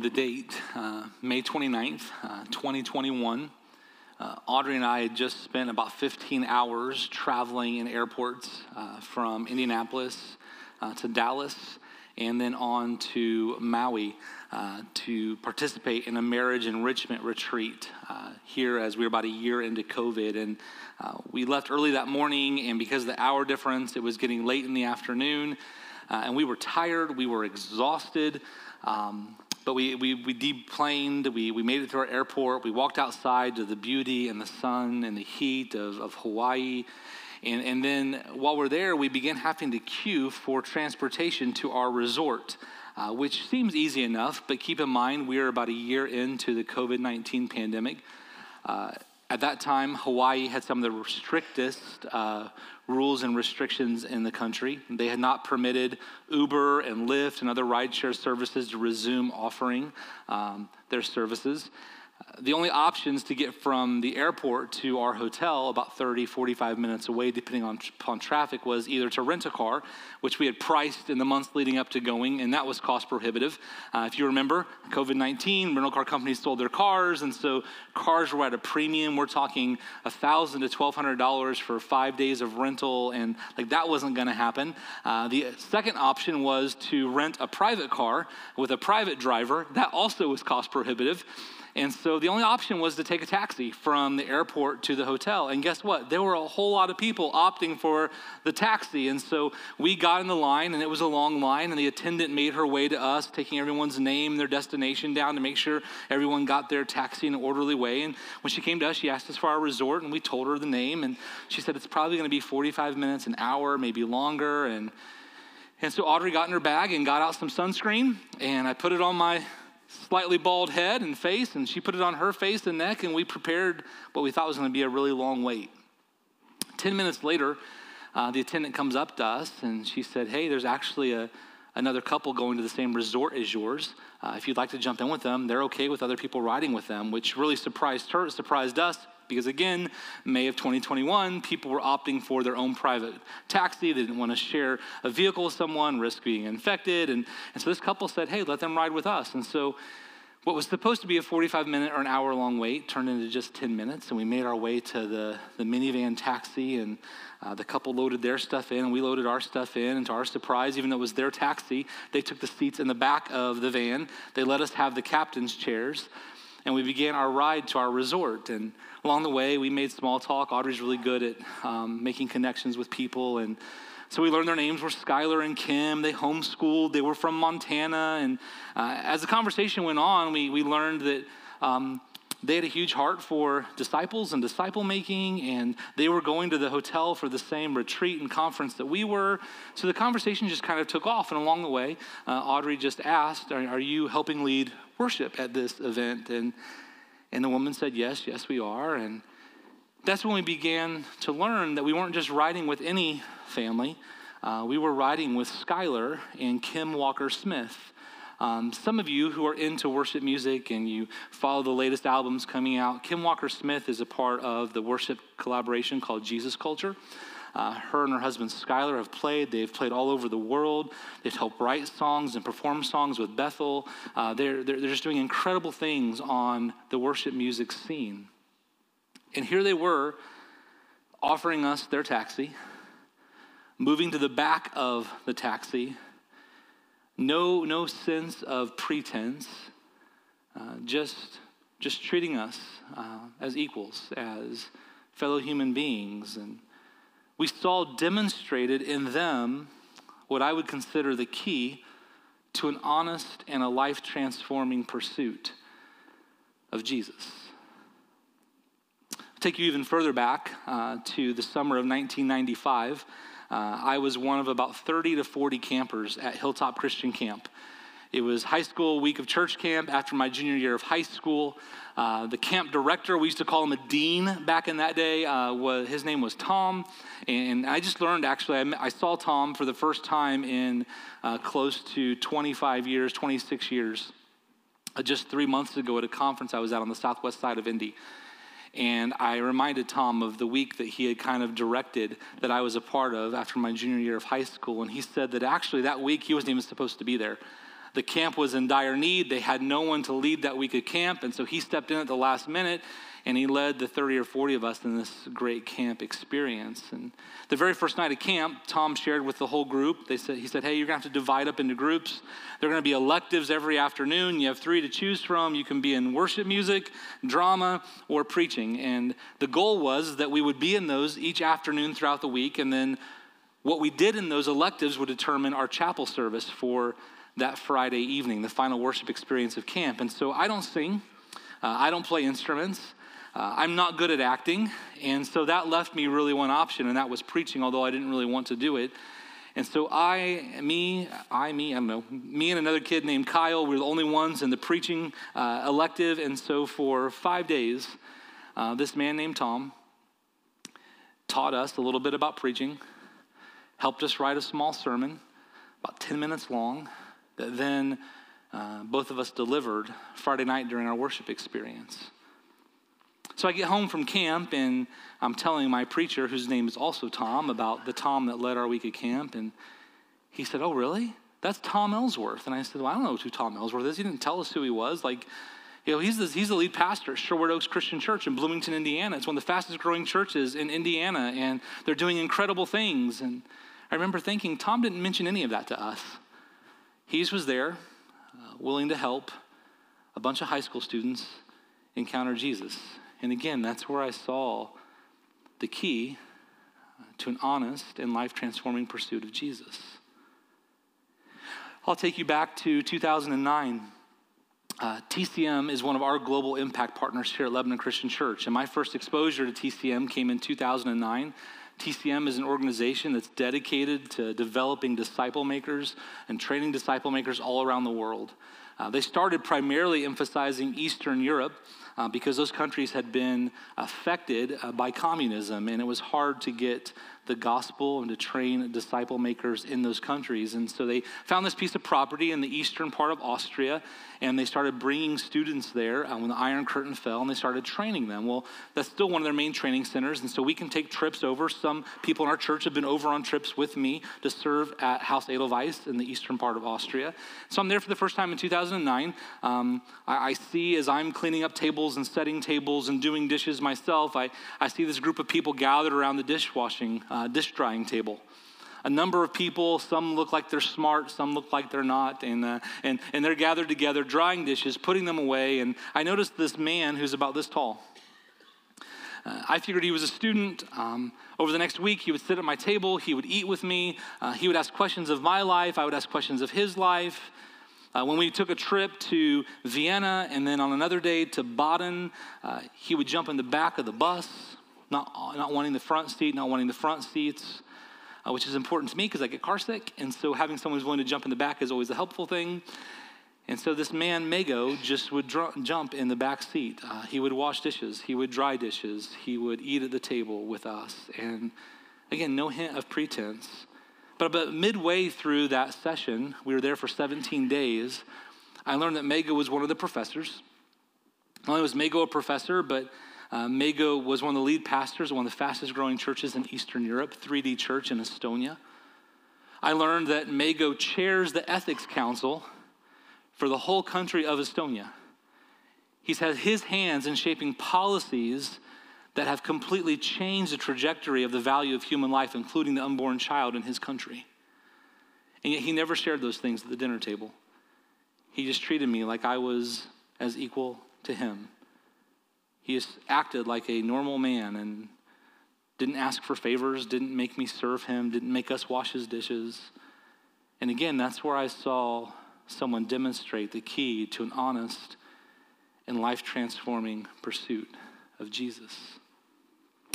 the date, uh, May 29th, uh, 2021. Uh, Audrey and I had just spent about 15 hours traveling in airports uh, from Indianapolis uh, to Dallas and then on to Maui uh, to participate in a marriage enrichment retreat here as we were about a year into COVID. And we left early that morning, and because of the hour difference, it was getting late in the afternoon. and we were tired, we were exhausted. Um, but we, we, we deplaned, we, we made it to our airport, we walked outside to the beauty and the sun and the heat of, of Hawaii. And, and then while we're there, we began having to queue for transportation to our resort, uh, which seems easy enough, but keep in mind we are about a year into the COVID 19 pandemic. Uh, at that time, Hawaii had some of the strictest uh, rules and restrictions in the country. They had not permitted Uber and Lyft and other rideshare services to resume offering um, their services the only options to get from the airport to our hotel, about 30, 45 minutes away, depending on, on traffic, was either to rent a car, which we had priced in the months leading up to going, and that was cost prohibitive. Uh, if you remember, COVID 19, rental car companies sold their cars, and so cars were at a premium. We're talking 1,000 to $1,200 for five days of rental, and like that wasn't going to happen. Uh, the second option was to rent a private car with a private driver. That also was cost prohibitive. And so the only option was to take a taxi from the airport to the hotel. And guess what? There were a whole lot of people opting for the taxi. And so we got in the line, and it was a long line, and the attendant made her way to us, taking everyone's name, their destination down to make sure everyone got their taxi in an orderly way. And when she came to us, she asked us for our resort, and we told her the name. And she said it's probably going to be 45 minutes, an hour, maybe longer. And and so Audrey got in her bag and got out some sunscreen, and I put it on my slightly bald head and face, and she put it on her face and neck, and we prepared what we thought was going to be a really long wait. Ten minutes later, uh, the attendant comes up to us and she said, Hey, there's actually a, another couple going to the same resort as yours. Uh, if you'd like to jump in with them, they're okay with other people riding with them, which really surprised her, surprised us because again, May of 2021, people were opting for their own private taxi. They didn't want to share a vehicle with someone, risk being infected. And, and so this couple said, hey, let them ride with us. And so what was supposed to be a 45 minute or an hour long wait turned into just 10 minutes. And we made our way to the, the minivan taxi. And uh, the couple loaded their stuff in, and we loaded our stuff in. And to our surprise, even though it was their taxi, they took the seats in the back of the van. They let us have the captain's chairs and we began our ride to our resort. And along the way, we made small talk. Audrey's really good at um, making connections with people. And so we learned their names were Skyler and Kim. They homeschooled, they were from Montana. And uh, as the conversation went on, we, we learned that. Um, they had a huge heart for disciples and disciple making, and they were going to the hotel for the same retreat and conference that we were. So the conversation just kind of took off. And along the way, uh, Audrey just asked, are, are you helping lead worship at this event? And, and the woman said, Yes, yes, we are. And that's when we began to learn that we weren't just riding with any family, uh, we were riding with Skyler and Kim Walker Smith. Um, some of you who are into worship music and you follow the latest albums coming out, Kim Walker Smith is a part of the worship collaboration called Jesus Culture. Uh, her and her husband Skyler have played. They've played all over the world. They've helped write songs and perform songs with Bethel. Uh, they're, they're, they're just doing incredible things on the worship music scene. And here they were offering us their taxi, moving to the back of the taxi. No, no sense of pretense, uh, just, just treating us uh, as equals, as fellow human beings. And we saw demonstrated in them what I would consider the key to an honest and a life transforming pursuit of Jesus. I'll take you even further back uh, to the summer of 1995. Uh, I was one of about 30 to 40 campers at Hilltop Christian Camp. It was high school week of church camp after my junior year of high school. Uh, the camp director, we used to call him a dean back in that day, uh, was, his name was Tom. And I just learned actually, I, met, I saw Tom for the first time in uh, close to 25 years, 26 years, uh, just three months ago at a conference I was at on the southwest side of Indy. And I reminded Tom of the week that he had kind of directed that I was a part of after my junior year of high school. And he said that actually that week he wasn't even supposed to be there the camp was in dire need. They had no one to lead that week of camp. And so he stepped in at the last minute and he led the 30 or 40 of us in this great camp experience. And the very first night of camp, Tom shared with the whole group. They said, he said, Hey, you're going to have to divide up into groups. There are going to be electives every afternoon. You have three to choose from. You can be in worship music, drama, or preaching. And the goal was that we would be in those each afternoon throughout the week. And then what we did in those electives would determine our chapel service for that Friday evening, the final worship experience of camp. And so I don't sing, uh, I don't play instruments. Uh, I'm not good at acting, and so that left me really one option, and that was preaching, although I didn't really want to do it. And so I, me, I, me, I don't know, me and another kid named Kyle, we were the only ones in the preaching uh, elective. And so for five days, uh, this man named Tom taught us a little bit about preaching, helped us write a small sermon, about 10 minutes long, that then uh, both of us delivered Friday night during our worship experience. So I get home from camp and I'm telling my preacher, whose name is also Tom, about the Tom that led our week at camp. And he said, Oh, really? That's Tom Ellsworth. And I said, Well, I don't know who Tom Ellsworth is. He didn't tell us who he was. Like, you know, he's the, he's the lead pastor at Sherwood Oaks Christian Church in Bloomington, Indiana. It's one of the fastest growing churches in Indiana, and they're doing incredible things. And I remember thinking, Tom didn't mention any of that to us. He was there, uh, willing to help a bunch of high school students encounter Jesus. And again, that's where I saw the key to an honest and life transforming pursuit of Jesus. I'll take you back to 2009. Uh, TCM is one of our global impact partners here at Lebanon Christian Church. And my first exposure to TCM came in 2009. TCM is an organization that's dedicated to developing disciple makers and training disciple makers all around the world. Uh, they started primarily emphasizing Eastern Europe, uh, because those countries had been affected uh, by communism, and it was hard to get the gospel and to train disciple makers in those countries. And so they found this piece of property in the eastern part of Austria, and they started bringing students there uh, when the Iron Curtain fell, and they started training them. Well, that's still one of their main training centers, and so we can take trips over. Some people in our church have been over on trips with me to serve at Haus Edelweiss in the eastern part of Austria. So I'm there for the first time in 2009. Um, I, I see as I'm cleaning up tables and setting tables and doing dishes myself, I, I see this group of people gathered around the dishwashing. Uh, dish drying table. A number of people, some look like they're smart, some look like they're not, and, uh, and, and they're gathered together drying dishes, putting them away. And I noticed this man who's about this tall. Uh, I figured he was a student. Um, over the next week, he would sit at my table, he would eat with me, uh, he would ask questions of my life, I would ask questions of his life. Uh, when we took a trip to Vienna and then on another day to Baden, uh, he would jump in the back of the bus not, not wanting the front seat, not wanting the front seats, uh, which is important to me because I get car sick. And so having someone who's willing to jump in the back is always a helpful thing. And so this man, Mago, just would dr- jump in the back seat. Uh, he would wash dishes, he would dry dishes, he would eat at the table with us. And again, no hint of pretense. But about midway through that session, we were there for 17 days. I learned that Mago was one of the professors. Not only was Mago a professor, but uh, Mago was one of the lead pastors of one of the fastest growing churches in Eastern Europe, 3D Church in Estonia. I learned that Mago chairs the Ethics Council for the whole country of Estonia. He's had his hands in shaping policies that have completely changed the trajectory of the value of human life, including the unborn child in his country. And yet he never shared those things at the dinner table. He just treated me like I was as equal to him. He just acted like a normal man and didn't ask for favors, didn't make me serve him, didn't make us wash his dishes. And again, that's where I saw someone demonstrate the key to an honest and life transforming pursuit of Jesus.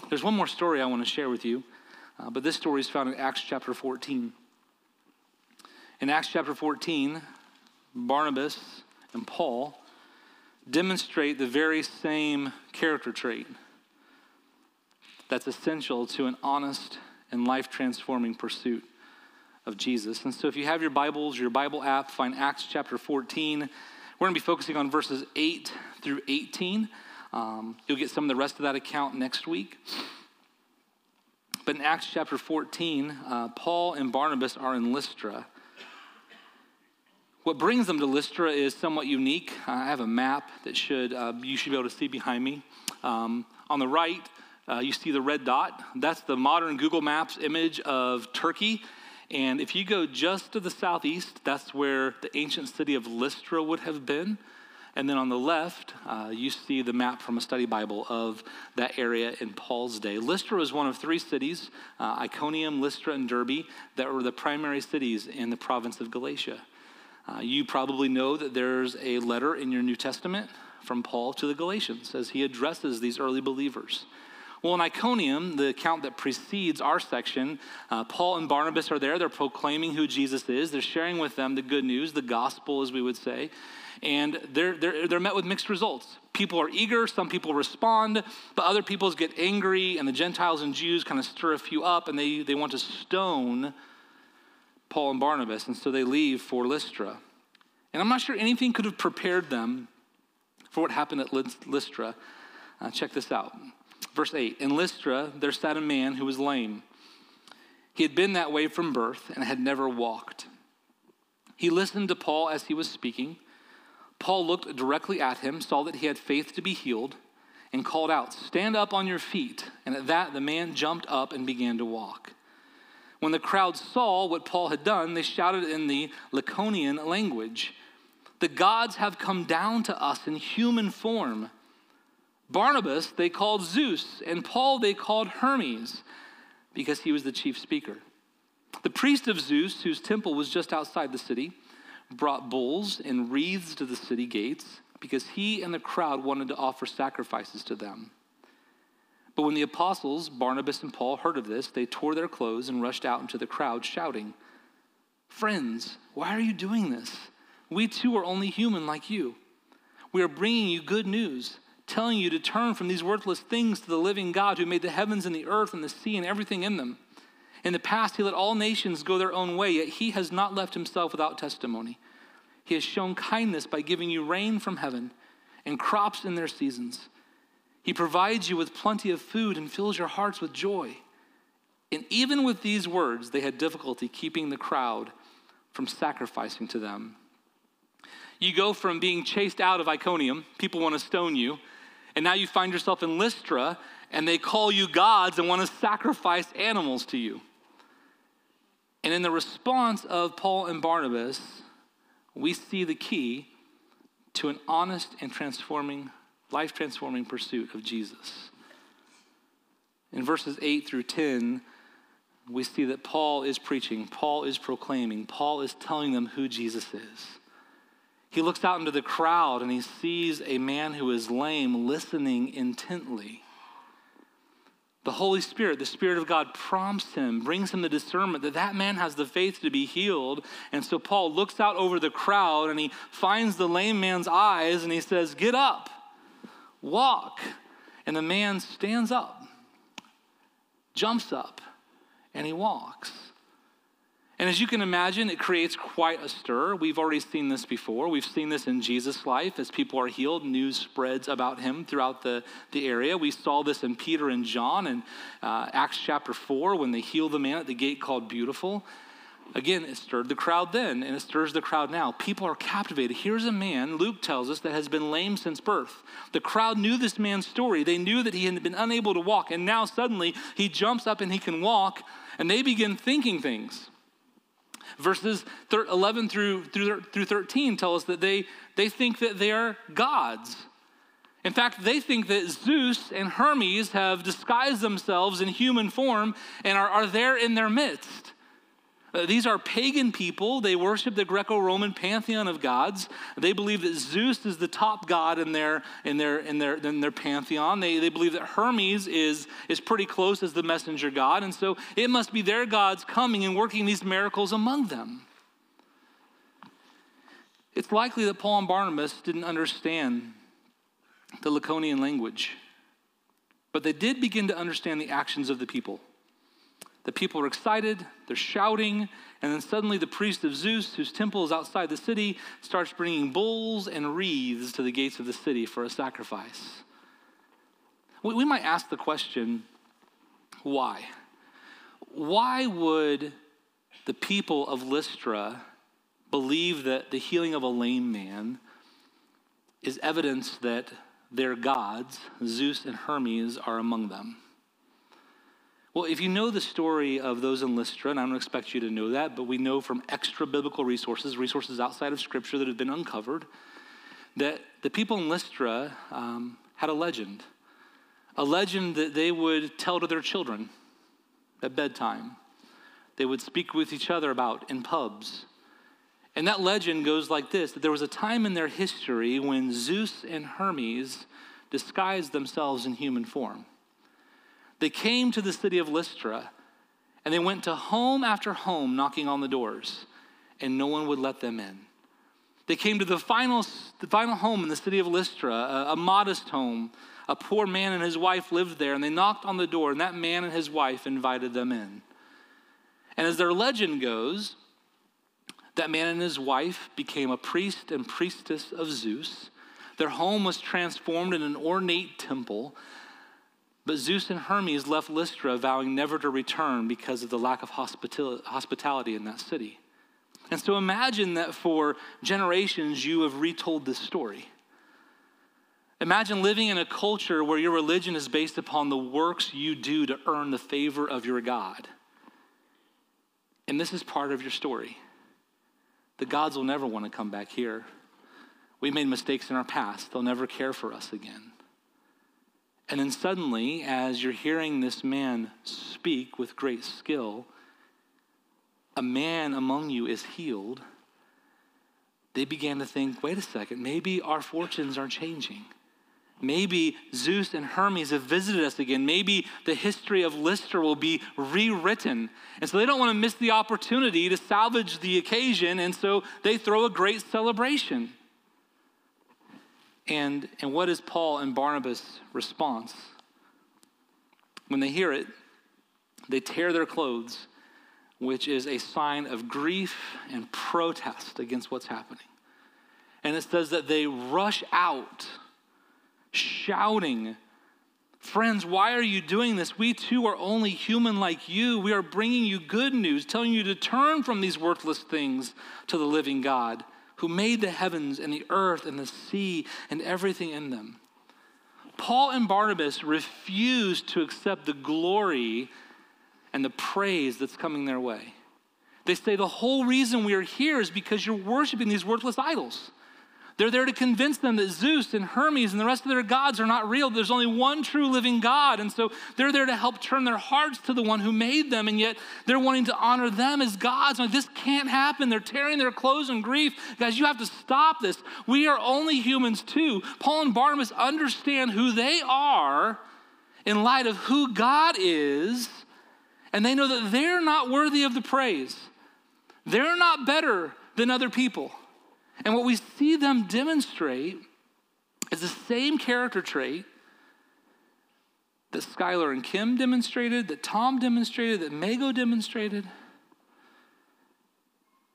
There's one more story I want to share with you, uh, but this story is found in Acts chapter 14. In Acts chapter 14, Barnabas and Paul demonstrate the very same character trait that's essential to an honest and life transforming pursuit of Jesus. And so, if you have your Bibles, your Bible app, find Acts chapter 14. We're going to be focusing on verses 8 through 18. Um, you'll get some of the rest of that account next week. But in Acts chapter 14, uh, Paul and Barnabas are in Lystra What brings them to Lystra is somewhat unique. I have a map that should uh, you should be able to see behind me. Um, on the right, uh, you see the red dot. That's the modern Google Maps image of Turkey. And if you go just to the southeast, that's where the ancient city of Lystra would have been. And then on the left, uh, you see the map from a study Bible of that area in Paul's day. Lystra was one of three cities uh, Iconium, Lystra, and Derbe that were the primary cities in the province of Galatia. Uh, you probably know that there's a letter in your New Testament from Paul to the Galatians as he addresses these early believers. Well, in Iconium, the account that precedes our section, uh, Paul and Barnabas are there. They're proclaiming who Jesus is. They're sharing with them the good news, the gospel, as we would say. And they're, they're, they're met with mixed results. People are eager, some people respond, but other peoples get angry, and the Gentiles and Jews kind of stir a few up, and they, they want to stone Paul and Barnabas, and so they leave for Lystra. And I'm not sure anything could have prepared them for what happened at Lystra. Uh, check this out. Verse 8 In Lystra, there sat a man who was lame. He had been that way from birth and had never walked. He listened to Paul as he was speaking. Paul looked directly at him, saw that he had faith to be healed, and called out, Stand up on your feet. And at that, the man jumped up and began to walk. When the crowd saw what Paul had done, they shouted in the Lycaonian language The gods have come down to us in human form. Barnabas they called Zeus, and Paul they called Hermes, because he was the chief speaker. The priest of Zeus, whose temple was just outside the city, brought bulls and wreaths to the city gates because he and the crowd wanted to offer sacrifices to them. But when the apostles, Barnabas and Paul, heard of this, they tore their clothes and rushed out into the crowd, shouting, Friends, why are you doing this? We too are only human like you. We are bringing you good news, telling you to turn from these worthless things to the living God who made the heavens and the earth and the sea and everything in them. In the past, he let all nations go their own way, yet he has not left himself without testimony. He has shown kindness by giving you rain from heaven and crops in their seasons he provides you with plenty of food and fills your hearts with joy. And even with these words, they had difficulty keeping the crowd from sacrificing to them. You go from being chased out of Iconium, people want to stone you, and now you find yourself in Lystra, and they call you gods and want to sacrifice animals to you. And in the response of Paul and Barnabas, we see the key to an honest and transforming life transforming pursuit of Jesus. In verses 8 through 10, we see that Paul is preaching, Paul is proclaiming, Paul is telling them who Jesus is. He looks out into the crowd and he sees a man who is lame listening intently. The Holy Spirit, the Spirit of God, prompts him, brings him the discernment that that man has the faith to be healed. And so Paul looks out over the crowd and he finds the lame man's eyes and he says, Get up walk. And the man stands up, jumps up, and he walks. And as you can imagine, it creates quite a stir. We've already seen this before. We've seen this in Jesus' life. As people are healed, news spreads about him throughout the, the area. We saw this in Peter and John in uh, Acts chapter 4 when they heal the man at the gate called Beautiful. Again, it stirred the crowd then, and it stirs the crowd now. People are captivated. Here's a man, Luke tells us, that has been lame since birth. The crowd knew this man's story. They knew that he had been unable to walk, and now suddenly he jumps up and he can walk, and they begin thinking things. Verses 11 through, through, through 13 tell us that they, they think that they are gods. In fact, they think that Zeus and Hermes have disguised themselves in human form and are, are there in their midst. Uh, these are pagan people. They worship the Greco Roman pantheon of gods. They believe that Zeus is the top god in their, in their, in their, in their pantheon. They, they believe that Hermes is, is pretty close as the messenger god. And so it must be their gods coming and working these miracles among them. It's likely that Paul and Barnabas didn't understand the Lycaonian language, but they did begin to understand the actions of the people. The people were excited, they're shouting, and then suddenly the priest of Zeus, whose temple is outside the city, starts bringing bulls and wreaths to the gates of the city for a sacrifice. We might ask the question why? Why would the people of Lystra believe that the healing of a lame man is evidence that their gods, Zeus and Hermes, are among them. Well, if you know the story of those in Lystra, and I don't expect you to know that, but we know from extra biblical resources, resources outside of Scripture that have been uncovered, that the people in Lystra um, had a legend. A legend that they would tell to their children at bedtime. They would speak with each other about in pubs. And that legend goes like this that there was a time in their history when Zeus and Hermes disguised themselves in human form. They came to the city of Lystra and they went to home after home knocking on the doors, and no one would let them in. They came to the final, the final home in the city of Lystra, a, a modest home. A poor man and his wife lived there, and they knocked on the door, and that man and his wife invited them in. And as their legend goes, that man and his wife became a priest and priestess of Zeus. Their home was transformed in an ornate temple. But Zeus and Hermes left Lystra, vowing never to return because of the lack of hospitality in that city. And so imagine that for generations you have retold this story. Imagine living in a culture where your religion is based upon the works you do to earn the favor of your God. And this is part of your story. The gods will never want to come back here. We made mistakes in our past, they'll never care for us again. And then suddenly, as you're hearing this man speak with great skill, a man among you is healed. They began to think wait a second, maybe our fortunes are changing. Maybe Zeus and Hermes have visited us again. Maybe the history of Lystra will be rewritten. And so they don't want to miss the opportunity to salvage the occasion, and so they throw a great celebration. And, and what is Paul and Barnabas' response? When they hear it, they tear their clothes, which is a sign of grief and protest against what's happening. And it says that they rush out shouting, Friends, why are you doing this? We too are only human like you. We are bringing you good news, telling you to turn from these worthless things to the living God who made the heavens and the earth and the sea and everything in them. Paul and Barnabas refused to accept the glory and the praise that's coming their way. They say the whole reason we are here is because you're worshiping these worthless idols. They're there to convince them that Zeus and Hermes and the rest of their gods are not real. There's only one true living God. And so they're there to help turn their hearts to the one who made them, and yet they're wanting to honor them as gods. Like, this can't happen. They're tearing their clothes in grief. Guys, you have to stop this. We are only humans too. Paul and Barnabas understand who they are in light of who God is, and they know that they're not worthy of the praise. They're not better than other people. And what we see them demonstrate is the same character trait that Skyler and Kim demonstrated, that Tom demonstrated, that Mago demonstrated.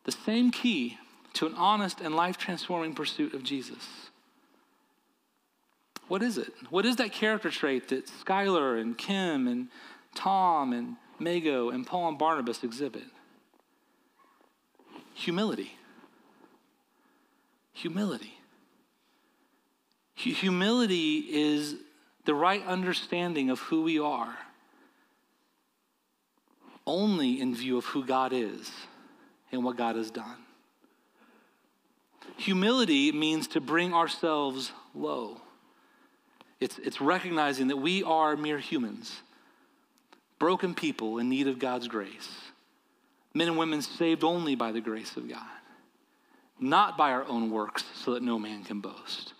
The same key to an honest and life transforming pursuit of Jesus. What is it? What is that character trait that Skyler and Kim and Tom and Mago and Paul and Barnabas exhibit? Humility humility. Humility is the right understanding of who we are, only in view of who God is and what God has done. Humility means to bring ourselves low. It's, it's recognizing that we are mere humans, broken people in need of God's grace, men and women saved only by the grace of God not by our own works, so that no man can boast.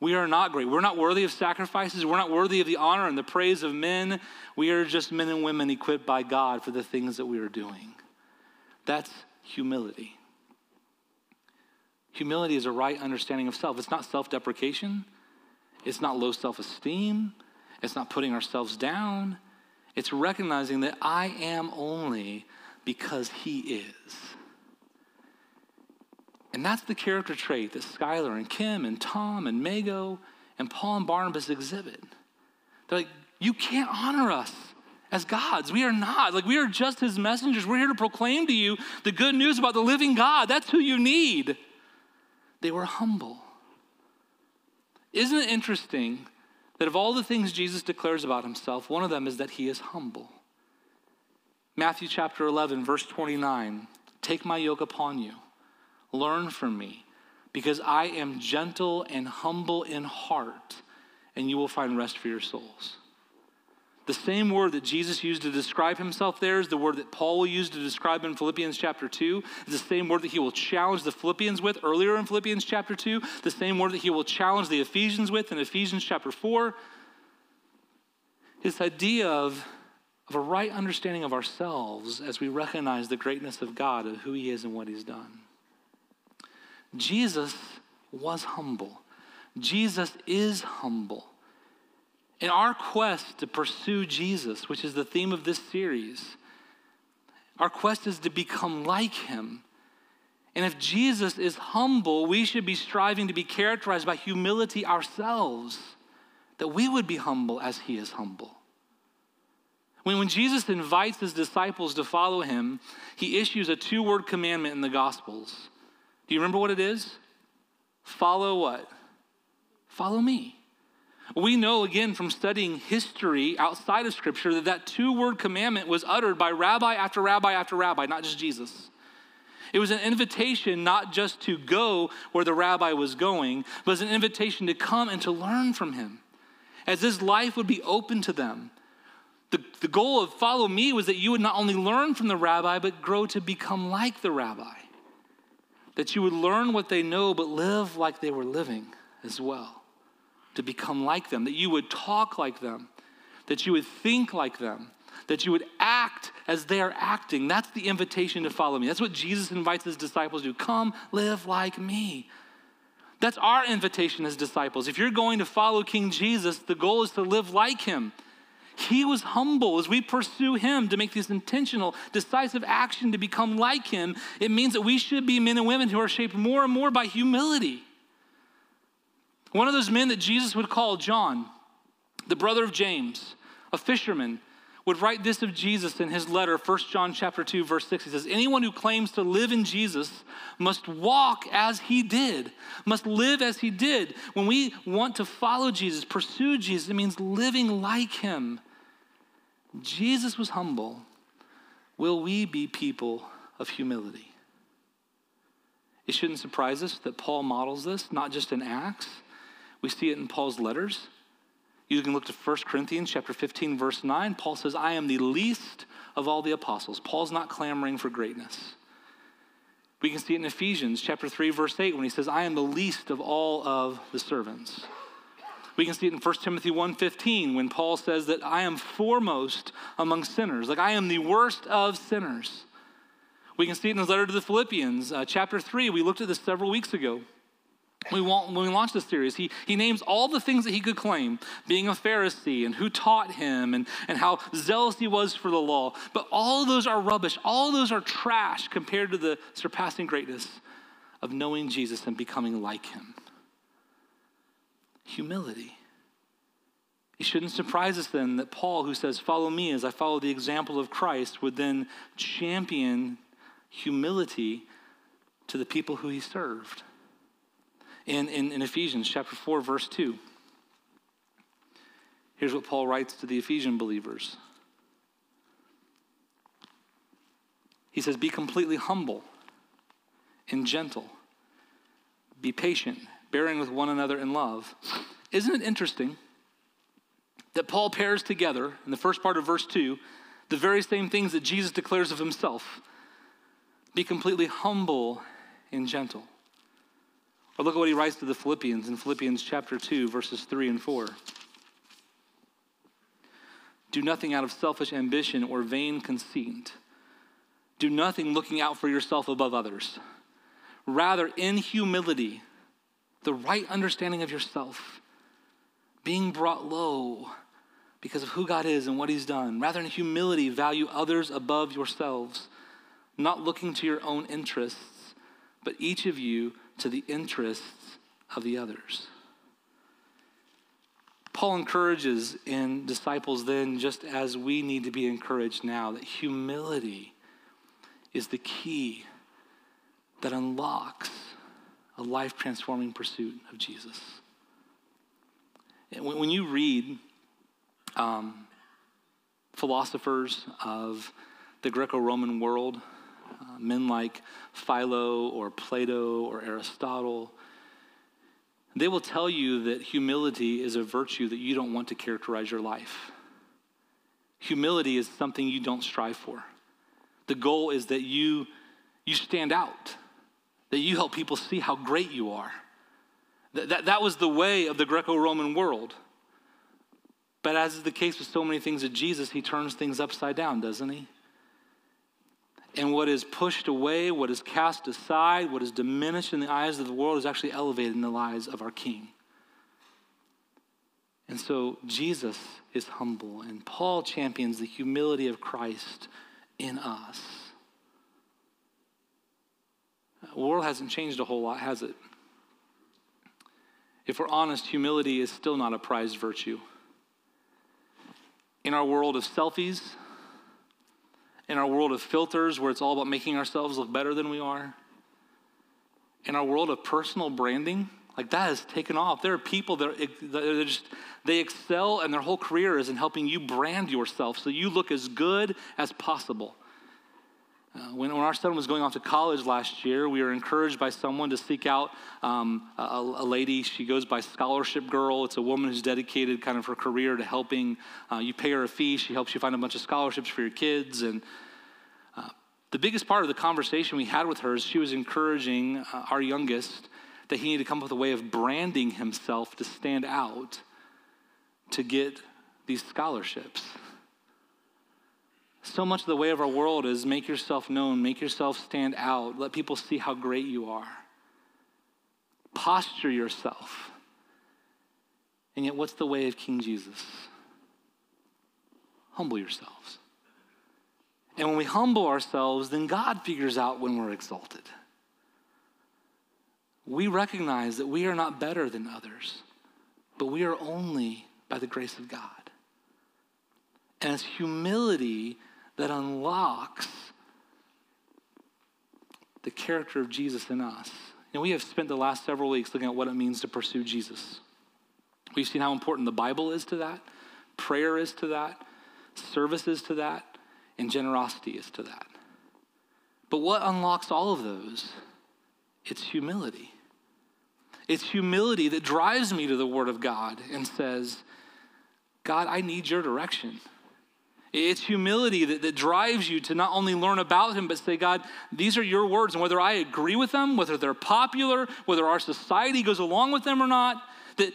We are not great. We're not worthy of sacrifices. We're not worthy of the honor and the praise of men. We are just men and women equipped by God for the things that we are doing. That's humility. Humility is a right understanding of self. It's not self deprecation, it's not low self esteem, it's not putting ourselves down. It's recognizing that I am only because He is. And that's the character trait that Skyler and Kim and Tom and Mago and Paul and Barnabas exhibit. They're like, you can't honor us as gods. We are not. Like, we are just his messengers. We're here to proclaim to you the good news about the living God. That's who you need. They were humble. Isn't it interesting that of all the things Jesus declares about himself, one of them is that he is humble? Matthew chapter 11, verse 29 Take my yoke upon you, learn from me, because I am gentle and humble in heart, and you will find rest for your souls. The same word that Jesus used to describe himself there is the word that Paul will use to describe in Philippians chapter 2. It's the same word that he will challenge the Philippians with earlier in Philippians chapter 2. The same word that he will challenge the Ephesians with in Ephesians chapter 4. This idea of, of a right understanding of ourselves as we recognize the greatness of God, of who he is and what he's done. Jesus was humble. Jesus is humble. In our quest to pursue Jesus, which is the theme of this series, our quest is to become like him. And if Jesus is humble, we should be striving to be characterized by humility ourselves, that we would be humble as he is humble. When, when Jesus invites his disciples to follow him, he issues a two word commandment in the Gospels. Do you remember what it is? Follow what? Follow me. We know again from studying history outside of Scripture that that two word commandment was uttered by rabbi after rabbi after rabbi, not just Jesus. It was an invitation not just to go where the rabbi was going, but was an invitation to come and to learn from him, as his life would be open to them. The, the goal of follow me was that you would not only learn from the rabbi, but grow to become like the rabbi. That you would learn what they know, but live like they were living as well to become like them, that you would talk like them, that you would think like them, that you would act as they are acting. That's the invitation to follow me. That's what Jesus invites his disciples to. Come live like me. That's our invitation as disciples. If you're going to follow King Jesus, the goal is to live like him. He was humble as we pursue him to make this intentional, decisive action to become like him. It means that we should be men and women who are shaped more and more by humility. One of those men that Jesus would call John, the brother of James, a fisherman, would write this of Jesus in his letter, 1 John chapter 2, verse 6. He says, Anyone who claims to live in Jesus must walk as he did, must live as he did. When we want to follow Jesus, pursue Jesus, it means living like him. Jesus was humble. Will we be people of humility? It shouldn't surprise us that Paul models this, not just in Acts, we see it in Paul's letters. You can look to 1 Corinthians chapter 15 verse 9. Paul says, "I am the least of all the apostles." Paul's not clamoring for greatness. We can see it in Ephesians chapter 3 verse 8 when he says, "I am the least of all of the servants." We can see it in 1 Timothy 1:15 when Paul says that I am foremost among sinners, like I am the worst of sinners. We can see it in his letter to the Philippians, uh, chapter 3. We looked at this several weeks ago we want, when we launched this series, he, he names all the things that he could claim, being a Pharisee and who taught him and, and how zealous he was for the law. But all those are rubbish. All those are trash compared to the surpassing greatness of knowing Jesus and becoming like him. Humility. It shouldn't surprise us then that Paul, who says, Follow me as I follow the example of Christ, would then champion humility to the people who he served in, in, in Ephesians chapter 4, verse 2. Here's what Paul writes to the Ephesian believers. He says, Be completely humble and gentle. Be patient, bearing with one another in love. Isn't it interesting that Paul pairs together in the first part of verse 2 the very same things that Jesus declares of himself? Be completely humble and gentle. Or look at what he writes to the Philippians in Philippians chapter 2, verses 3 and 4. Do nothing out of selfish ambition or vain conceit. Do nothing looking out for yourself above others. Rather, in humility, the right understanding of yourself, being brought low because of who God is and what He's done. Rather, in humility, value others above yourselves, not looking to your own interests, but each of you to the interests of the others. Paul encourages in disciples then, just as we need to be encouraged now, that humility is the key that unlocks a life transforming pursuit of Jesus. When you read um, philosophers of the Greco Roman world, uh, men like Philo or Plato or Aristotle, they will tell you that humility is a virtue that you don't want to characterize your life. Humility is something you don't strive for. The goal is that you, you stand out, that you help people see how great you are. That, that, that was the way of the Greco Roman world. But as is the case with so many things of Jesus, he turns things upside down, doesn't he? And what is pushed away, what is cast aside, what is diminished in the eyes of the world is actually elevated in the lives of our King. And so Jesus is humble, and Paul champions the humility of Christ in us. The world hasn't changed a whole lot, has it? If we're honest, humility is still not a prized virtue. In our world of selfies, in our world of filters where it's all about making ourselves look better than we are, in our world of personal branding, like that has taken off. There are people that are just, they excel and their whole career is in helping you brand yourself so you look as good as possible. Uh, when, when, our son was going off to college last year, we were encouraged by someone to seek out um, a, a, lady. She goes by Scholarship Girl. It's a woman who's dedicated kind of her career to helping. Uh, you pay her a fee, she helps you find a bunch of scholarships for your kids. And uh, the biggest part of the conversation we had with her is she was encouraging uh, our youngest that he needed to come up with a way of branding himself to stand out to get these scholarships. So much of the way of our world is make yourself known, make yourself stand out, let people see how great you are. Posture yourself. And yet, what's the way of King Jesus? Humble yourselves. And when we humble ourselves, then God figures out when we're exalted. We recognize that we are not better than others, but we are only by the grace of God. And it's humility that unlocks the character of Jesus in us. And we have spent the last several weeks looking at what it means to pursue Jesus. We've seen how important the Bible is to that, prayer is to that, service is to that, and generosity is to that. But what unlocks all of those? It's humility. It's humility that drives me to the Word of God and says, God, I need your direction. It's humility that, that drives you to not only learn about him, but say, God, these are your words. And whether I agree with them, whether they're popular, whether our society goes along with them or not, that,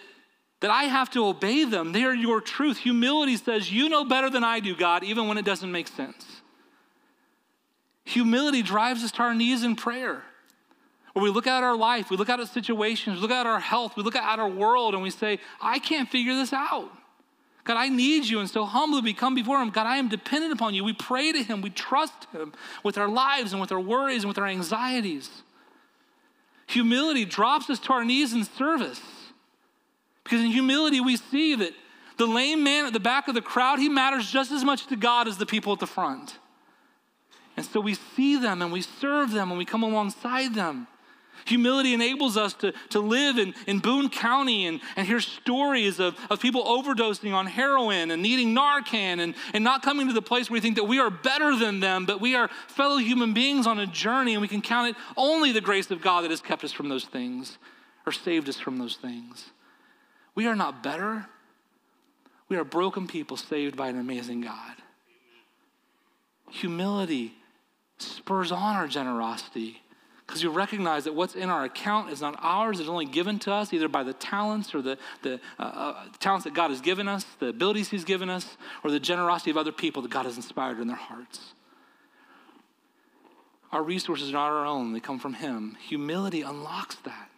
that I have to obey them. They are your truth. Humility says, You know better than I do, God, even when it doesn't make sense. Humility drives us to our knees in prayer. Where we look at our life, we look at our situations, we look at our health, we look at our world, and we say, I can't figure this out. God, I need you. And so humbly we come before Him. God, I am dependent upon you. We pray to Him. We trust Him with our lives and with our worries and with our anxieties. Humility drops us to our knees in service. Because in humility, we see that the lame man at the back of the crowd, he matters just as much to God as the people at the front. And so we see them and we serve them and we come alongside them. Humility enables us to, to live in, in Boone County and, and hear stories of, of people overdosing on heroin and needing Narcan and, and not coming to the place where we think that we are better than them, but we are fellow human beings on a journey and we can count it only the grace of God that has kept us from those things or saved us from those things. We are not better. We are broken people saved by an amazing God. Humility spurs on our generosity because you recognize that what's in our account is not ours, it's only given to us either by the talents or the, the uh, uh, talents that God has given us, the abilities He's given us, or the generosity of other people that God has inspired in their hearts. Our resources are not our own, they come from Him. Humility unlocks that.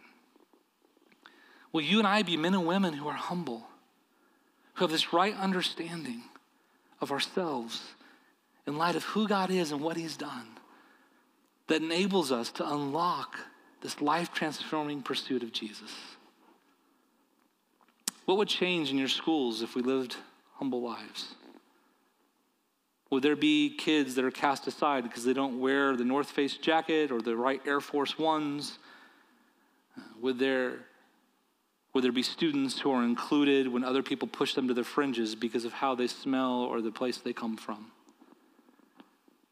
Will you and I be men and women who are humble, who have this right understanding of ourselves in light of who God is and what He's done? That enables us to unlock this life transforming pursuit of Jesus. What would change in your schools if we lived humble lives? Would there be kids that are cast aside because they don't wear the North Face jacket or the right Air Force Ones? Would there, would there be students who are included when other people push them to the fringes because of how they smell or the place they come from?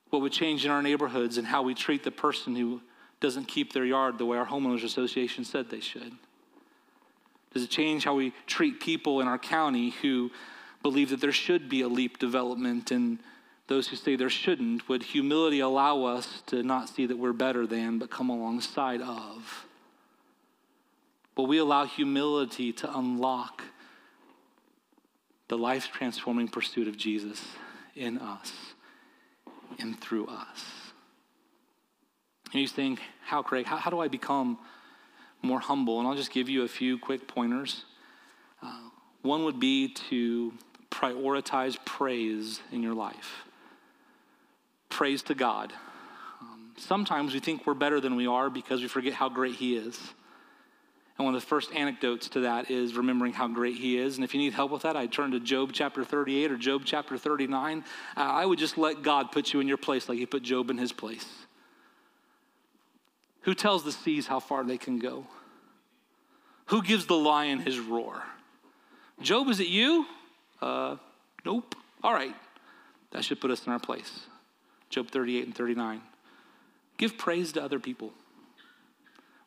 What would change in our neighborhoods and how we treat the person who doesn't keep their yard the way our homeowners association said they should? Does it change how we treat people in our county who believe that there should be a leap development and those who say there shouldn't? Would humility allow us to not see that we're better than, but come alongside of? Will we allow humility to unlock the life transforming pursuit of Jesus in us and through us? And you think, how, Craig, how, how do I become more humble? And I'll just give you a few quick pointers. Uh, one would be to prioritize praise in your life. Praise to God. Um, sometimes we think we're better than we are because we forget how great He is. And one of the first anecdotes to that is remembering how great He is. And if you need help with that, I turn to Job chapter 38 or Job chapter 39. Uh, I would just let God put you in your place like He put Job in his place. Who tells the seas how far they can go? Who gives the lion his roar? Job, is it you? Uh, nope. All right. That should put us in our place. Job 38 and 39. Give praise to other people.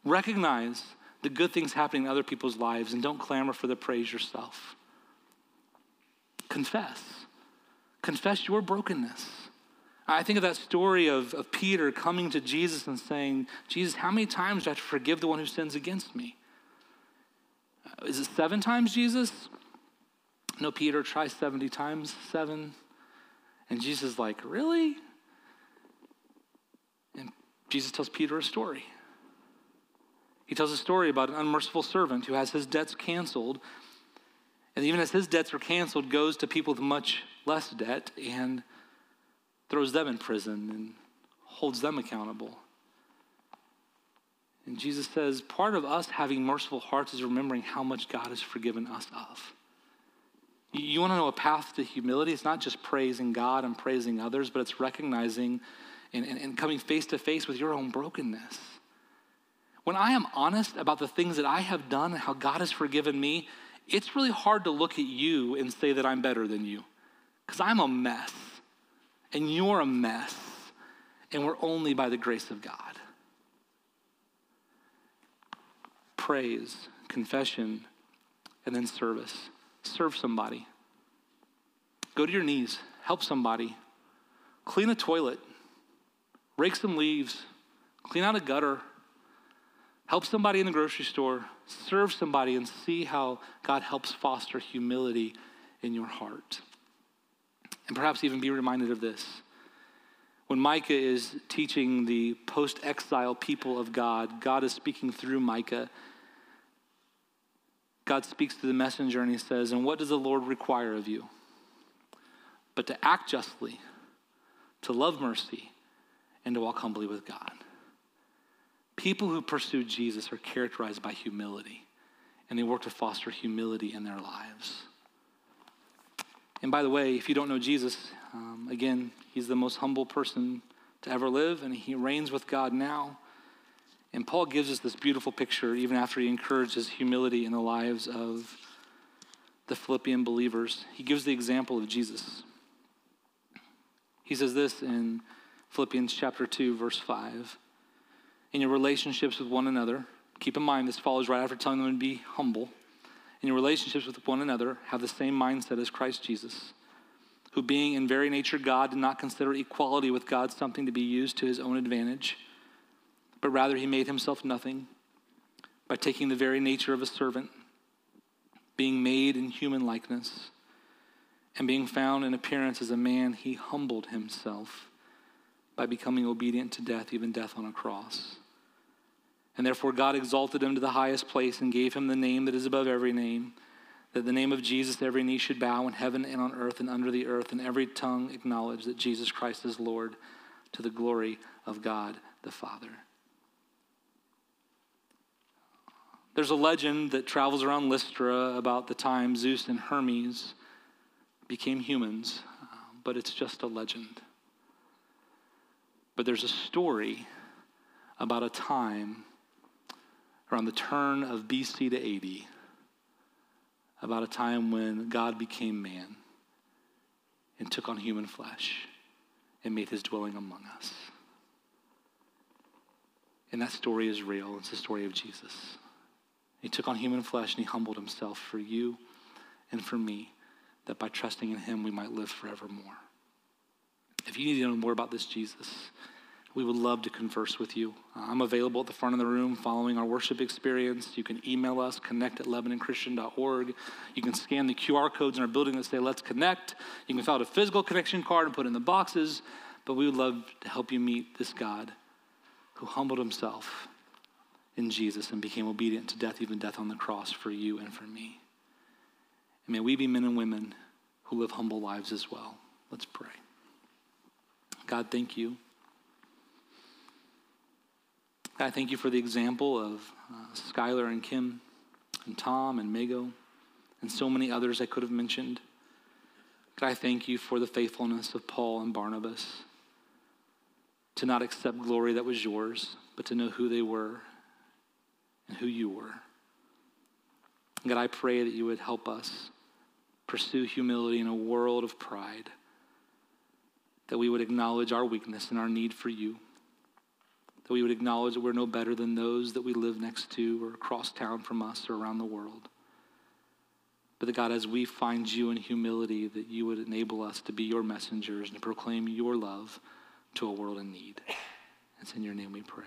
Recognize the good things happening in other people's lives and don't clamor for the praise yourself. Confess. Confess your brokenness. I think of that story of, of Peter coming to Jesus and saying, Jesus, how many times do I have to forgive the one who sins against me? Uh, is it seven times, Jesus? No, Peter, try 70 times seven. And Jesus is like, Really? And Jesus tells Peter a story. He tells a story about an unmerciful servant who has his debts canceled. And even as his debts are canceled, goes to people with much less debt and throws them in prison and holds them accountable. And Jesus says, part of us having merciful hearts is remembering how much God has forgiven us of. You want to know a path to humility? It's not just praising God and praising others, but it's recognizing and, and, and coming face to face with your own brokenness. When I am honest about the things that I have done and how God has forgiven me, it's really hard to look at you and say that I'm better than you because I'm a mess and you're a mess, and we're only by the grace of God. Praise, confession, and then service. Serve somebody. Go to your knees, help somebody, clean a toilet, rake some leaves, clean out a gutter, help somebody in the grocery store, serve somebody, and see how God helps foster humility in your heart. And perhaps even be reminded of this. When Micah is teaching the post exile people of God, God is speaking through Micah. God speaks to the messenger and he says, And what does the Lord require of you? But to act justly, to love mercy, and to walk humbly with God. People who pursue Jesus are characterized by humility, and they work to foster humility in their lives. And by the way, if you don't know Jesus, um, again, he's the most humble person to ever live, and he reigns with God now. And Paul gives us this beautiful picture, even after he encourages humility in the lives of the Philippian believers. He gives the example of Jesus. He says this in Philippians chapter 2, verse 5. In your relationships with one another, keep in mind this follows right after telling them to be humble in your relationships with one another, have the same mindset as Christ Jesus, who, being in very nature God, did not consider equality with God something to be used to his own advantage, but rather he made himself nothing by taking the very nature of a servant, being made in human likeness, and being found in appearance as a man, he humbled himself by becoming obedient to death, even death on a cross. And therefore, God exalted him to the highest place and gave him the name that is above every name, that the name of Jesus every knee should bow in heaven and on earth and under the earth, and every tongue acknowledge that Jesus Christ is Lord to the glory of God the Father. There's a legend that travels around Lystra about the time Zeus and Hermes became humans, but it's just a legend. But there's a story about a time around the turn of BC to AD about a time when God became man and took on human flesh and made his dwelling among us. And that story is real. It's the story of Jesus. He took on human flesh and he humbled himself for you and for me, that by trusting in him we might live forevermore. If you need to know more about this Jesus, we would love to converse with you. Uh, I'm available at the front of the room following our worship experience. You can email us, connect at LebanonChristian.org. You can scan the QR codes in our building that say, Let's Connect. You can fill out a physical connection card and put it in the boxes. But we would love to help you meet this God who humbled himself in Jesus and became obedient to death, even death on the cross for you and for me. And may we be men and women who live humble lives as well. Let's pray. God, thank you. I thank you for the example of uh, Skyler and Kim and Tom and Mago and so many others I could have mentioned. God, I thank you for the faithfulness of Paul and Barnabas to not accept glory that was yours, but to know who they were and who you were. God, I pray that you would help us pursue humility in a world of pride, that we would acknowledge our weakness and our need for you, that we would acknowledge that we're no better than those that we live next to or across town from us or around the world. But that God, as we find you in humility, that you would enable us to be your messengers and to proclaim your love to a world in need. It's in your name we pray.